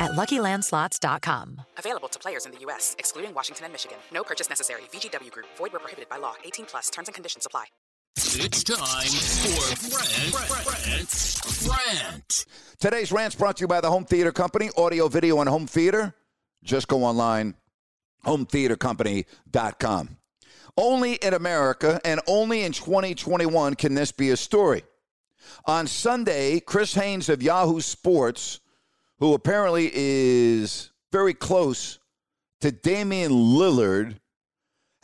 at LuckyLandSlots.com. Available to players in the U.S., excluding Washington and Michigan. No purchase necessary. VGW Group. Void where prohibited by law. 18 plus. Terms and conditions apply. It's time for Rant, Rant, Rant. Today's rant's brought to you by the Home Theater Company, audio, video, and home theater. Just go online, hometheatercompany.com. Only in America and only in 2021 can this be a story. On Sunday, Chris Haynes of Yahoo Sports, who apparently is very close to Damian Lillard,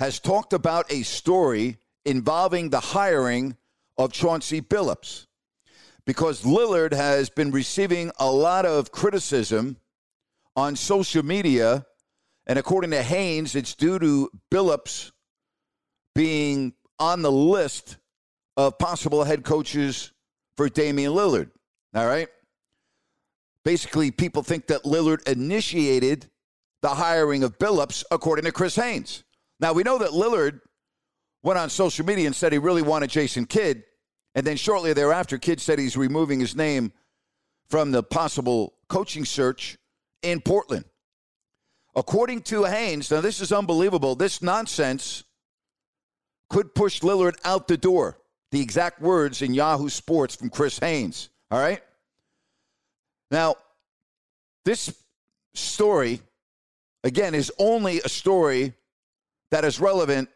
has talked about a story involving the hiring of Chauncey Billups because Lillard has been receiving a lot of criticism on social media. And according to Haynes, it's due to Billups being on the list of possible head coaches for Damian Lillard. All right. Basically, people think that Lillard initiated the hiring of Billups, according to Chris Haynes. Now, we know that Lillard went on social media and said he really wanted Jason Kidd. And then shortly thereafter, Kidd said he's removing his name from the possible coaching search in Portland. According to Haynes, now this is unbelievable. This nonsense could push Lillard out the door. The exact words in Yahoo Sports from Chris Haynes. All right? Now, this story, again, is only a story that is relevant,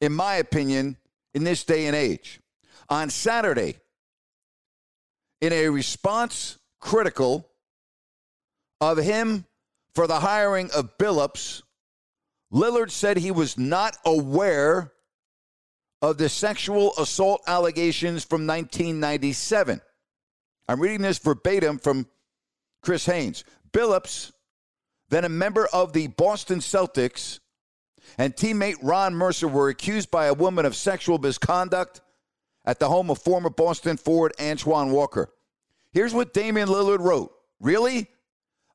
in my opinion, in this day and age. On Saturday, in a response critical of him for the hiring of Billups, Lillard said he was not aware of the sexual assault allegations from 1997. I'm reading this verbatim from Chris Haynes. Billups, then a member of the Boston Celtics, and teammate Ron Mercer were accused by a woman of sexual misconduct at the home of former Boston forward Antoine Walker. Here's what Damian Lillard wrote. Really?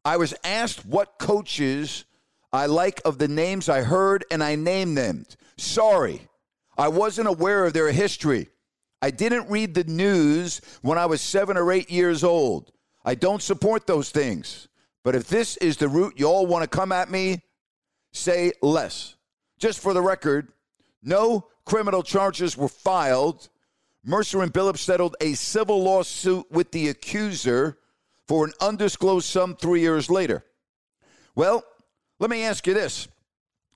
I was asked what coaches I like of the names I heard, and I named them. Sorry, I wasn't aware of their history. I didn't read the news when I was seven or eight years old. I don't support those things. But if this is the route you all want to come at me, say less. Just for the record, no criminal charges were filed. Mercer and Billups settled a civil lawsuit with the accuser for an undisclosed sum three years later. Well, let me ask you this.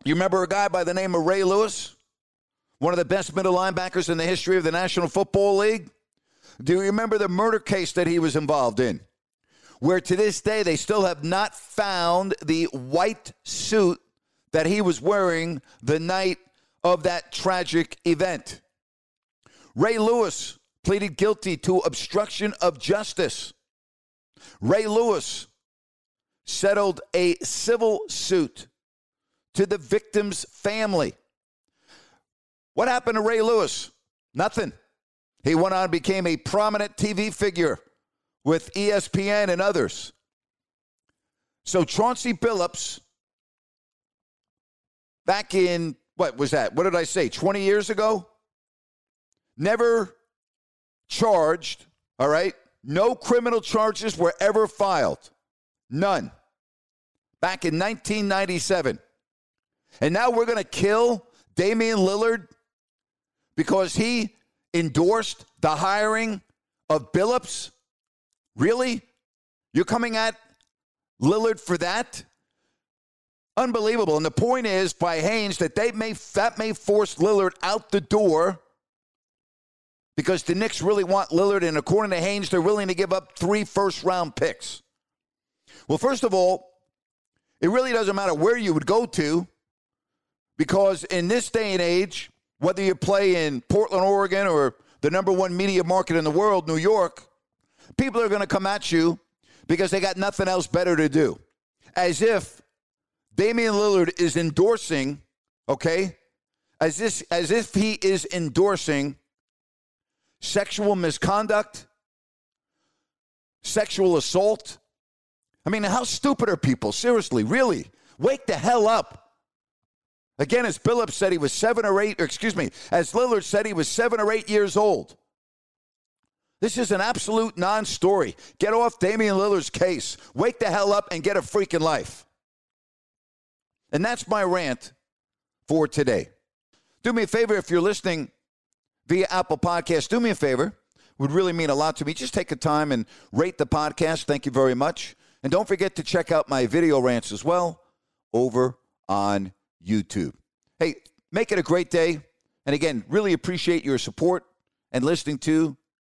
You remember a guy by the name of Ray Lewis? One of the best middle linebackers in the history of the National Football League? Do you remember the murder case that he was involved in? Where to this day they still have not found the white suit that he was wearing the night of that tragic event. Ray Lewis pleaded guilty to obstruction of justice. Ray Lewis settled a civil suit to the victim's family. What happened to Ray Lewis? Nothing. He went on and became a prominent TV figure with ESPN and others. So Chauncey Billups, back in, what was that? What did I say? 20 years ago? Never charged, all right? No criminal charges were ever filed. None. Back in 1997. And now we're going to kill Damian Lillard because he endorsed the hiring of Billups? Really? You're coming at Lillard for that? Unbelievable. And the point is by Haynes that they may that may force Lillard out the door because the Knicks really want Lillard, and according to Haynes, they're willing to give up three first round picks. Well, first of all, it really doesn't matter where you would go to because in this day and age, whether you play in Portland, Oregon, or the number one media market in the world, New York, people are going to come at you because they got nothing else better to do. As if Damian Lillard is endorsing, okay, as this as if he is endorsing sexual misconduct, sexual assault. I mean, how stupid are people? Seriously, really? Wake the hell up. Again, as Billups said, he was seven or eight, or excuse me, as Lillard said, he was seven or eight years old. This is an absolute non story. Get off Damian Lillard's case. Wake the hell up and get a freaking life. And that's my rant for today. Do me a favor if you're listening via Apple Podcast, do me a favor. Would really mean a lot to me. Just take a time and rate the podcast. Thank you very much. And don't forget to check out my video rants as well over on YouTube. Hey, make it a great day. And again, really appreciate your support and listening to